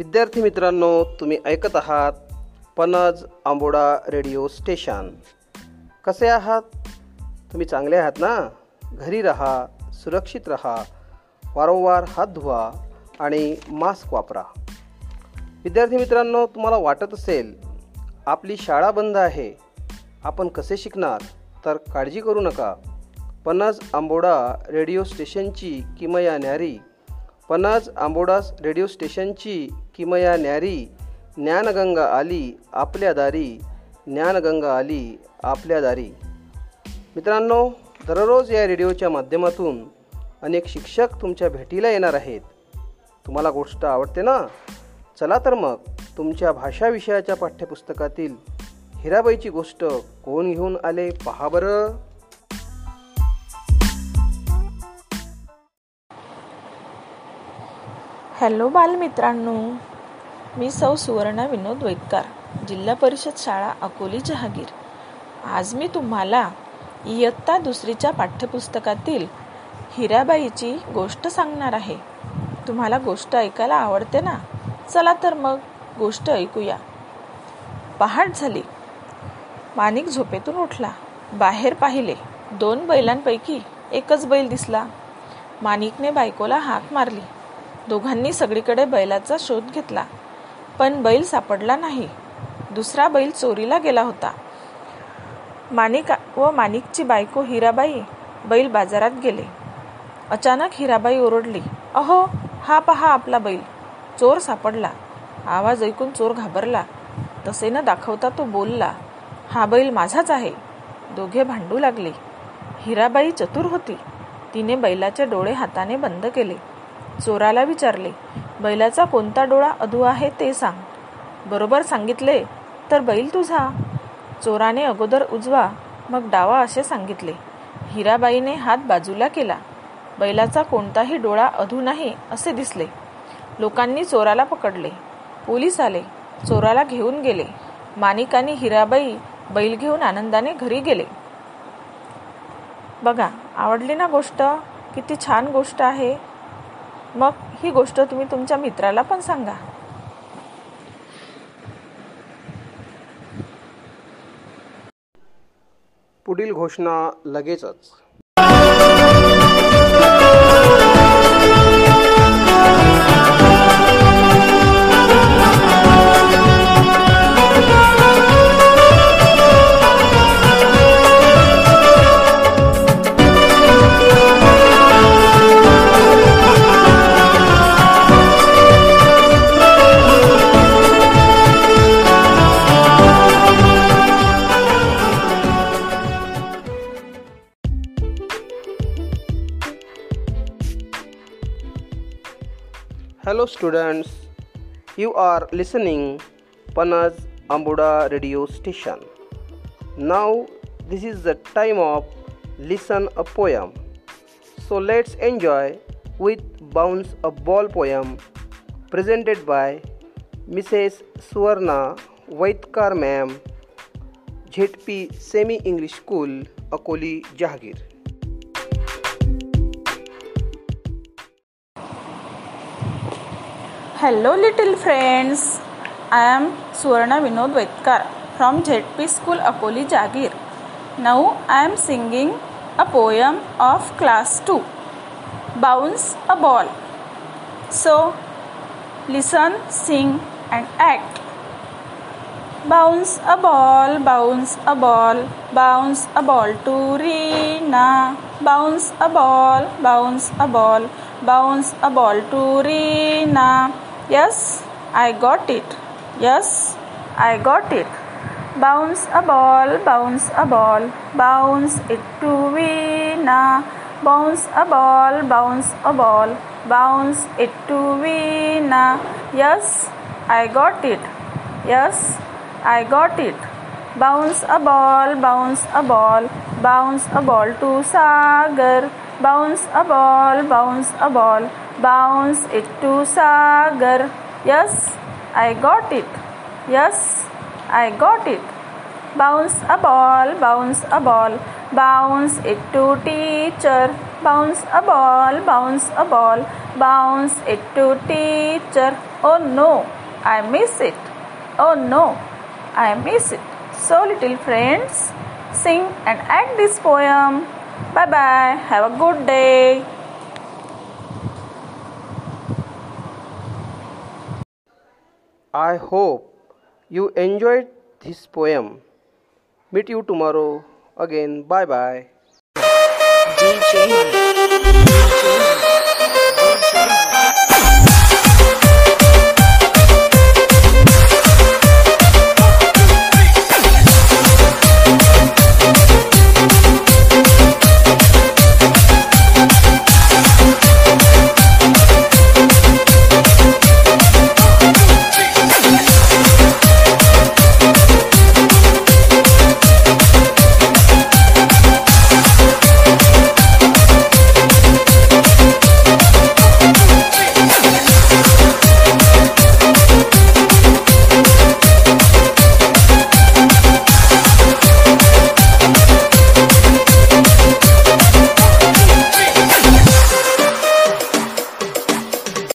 विद्यार्थी मित्रांनो तुम्ही ऐकत आहात पनज आंबोडा रेडिओ स्टेशन. कसे आहात? तुम्ही चांगले आहात ना? घरी राहा सुरक्षित राहा वारंवार हात धुवा आणि मास्क वापरा. विद्यार्थी मित्रांनो तुम्हाला वाटत असेल आपली शाळा बंद आहे. आपण कसे शिकणार? तर काळजी करू नका. पणज आंबोडा रेडिओ स्टेशनची किमया न्यारी पन्नास आंबोडास रेडिओ स्टेशनची किमया न्यारी ज्ञानगंगा आली आपल्या दारी ज्ञानगंगा आली आपल्या दारी. मित्रांनो दररोज या रेडिओच्या माध्यमातून अनेक शिक्षक तुमच्या भेटीला येणार आहेत. तुम्हाला गोष्ट आवडते ना? चला तर मग तुमच्या भाषा विषयाच्या पाठ्यपुस्तकातील हिराबाईची गोष्ट कोण घेऊन आले पहा बरं. हॅलो बालमित्रांनो मी सौ सुवर्णा विनोद वैदकार जिल्हा परिषद शाळा अकोली जहागीर. आज मी तुम्हाला इयत्ता दुसरीच्या पाठ्यपुस्तकातील हिराबाईची गोष्ट सांगणार आहे. तुम्हाला गोष्ट ऐकायला आवडते ना? चला तर मग गोष्ट ऐकूया. पहाट झाली. माणिक झोपेतून उठला. बाहेर पाहिले. दोन बैलांपैकी एकच बैल दिसला. माणिकने बायकोला हाक मारली. दोघांनी सगळीकडे बैलाचा शोध घेतला. पण बैल सापडला नाही. दुसरा बैल चोरीला गेला होता. माणिक व माणिकची बायको हिराबाई बैल बाजारात गेले. अचानक हिराबाई ओरडली अहो हा पहा आपला बैल. चोर सापडला. आवाज ऐकून चोर घाबरला. तसे न दाखवता तो बोलला हा बैल माझाच आहे. दोघे भांडू लागले. हिराबाई चतुर होती. तिने बैलाचे डोळे हाताने बंद केले. चोराला विचारले बैलाचा कोणता डोळा अधू आहे ते सांग. बरोबर सांगितले तर बैल तुझा. चोराने अगोदर उजवा मग डावा असे सांगितले. हिराबाईने हात बाजूला केला. बैलाचा कोणताही डोळा अधू नाही असे दिसले. लोकांनी चोराला पकडले. पोलीस आले. चोराला घेऊन गेले. माणिक आणि हिराबाई बैल घेऊन आनंदाने घरी गेले. बघा आवडली ना गोष्ट? किती छान गोष्ट आहे. मग ही गोष्ट तुम्ही तुमच्या मित्राला पण सांगा. पुढील घोषणा लगेचच. Hello students, you are listening Panas Ambuda radio station. Now this is the time of listen a poem. So let's enjoy with Bounce a Ball poem presented by Mrs. Suvarna Vaitkar ma'am, ZP Semi English School, Akoli, Jahagir. Hello, little friends. I am Suvarna Vinod Vaitkar from ZP School Akoli Jagir. Now I am singing a poem of class 2 Bounce a Ball. So listen, sing, and act. Bounce a ball, bounce a ball, bounce a ball to Rina. Bounce a ball, bounce a ball, bounce a ball to Rina. Yes, I got it. Yes, I got it. Bounce a ball, bounce a ball, bounce it to Veena. Bounce a ball, bounce a ball, bounce it to Veena. Yes, I got it. Yes, I got it. Bounce a ball, bounce a ball, bounce a ball to Sagar. Bounce a ball, bounce a ball, bounce it to Sagar. Yes, I got it. Yes, I got it. Bounce a ball, bounce a ball, bounce it to teacher. Bounce a ball, bounce a ball, bounce it to teacher. Oh no, I miss it. Oh no, I miss it. So, little friends, sing and act this poem. Bye bye. Have a good day. I hope you enjoyed this poem. Meet you tomorrow again. Bye bye.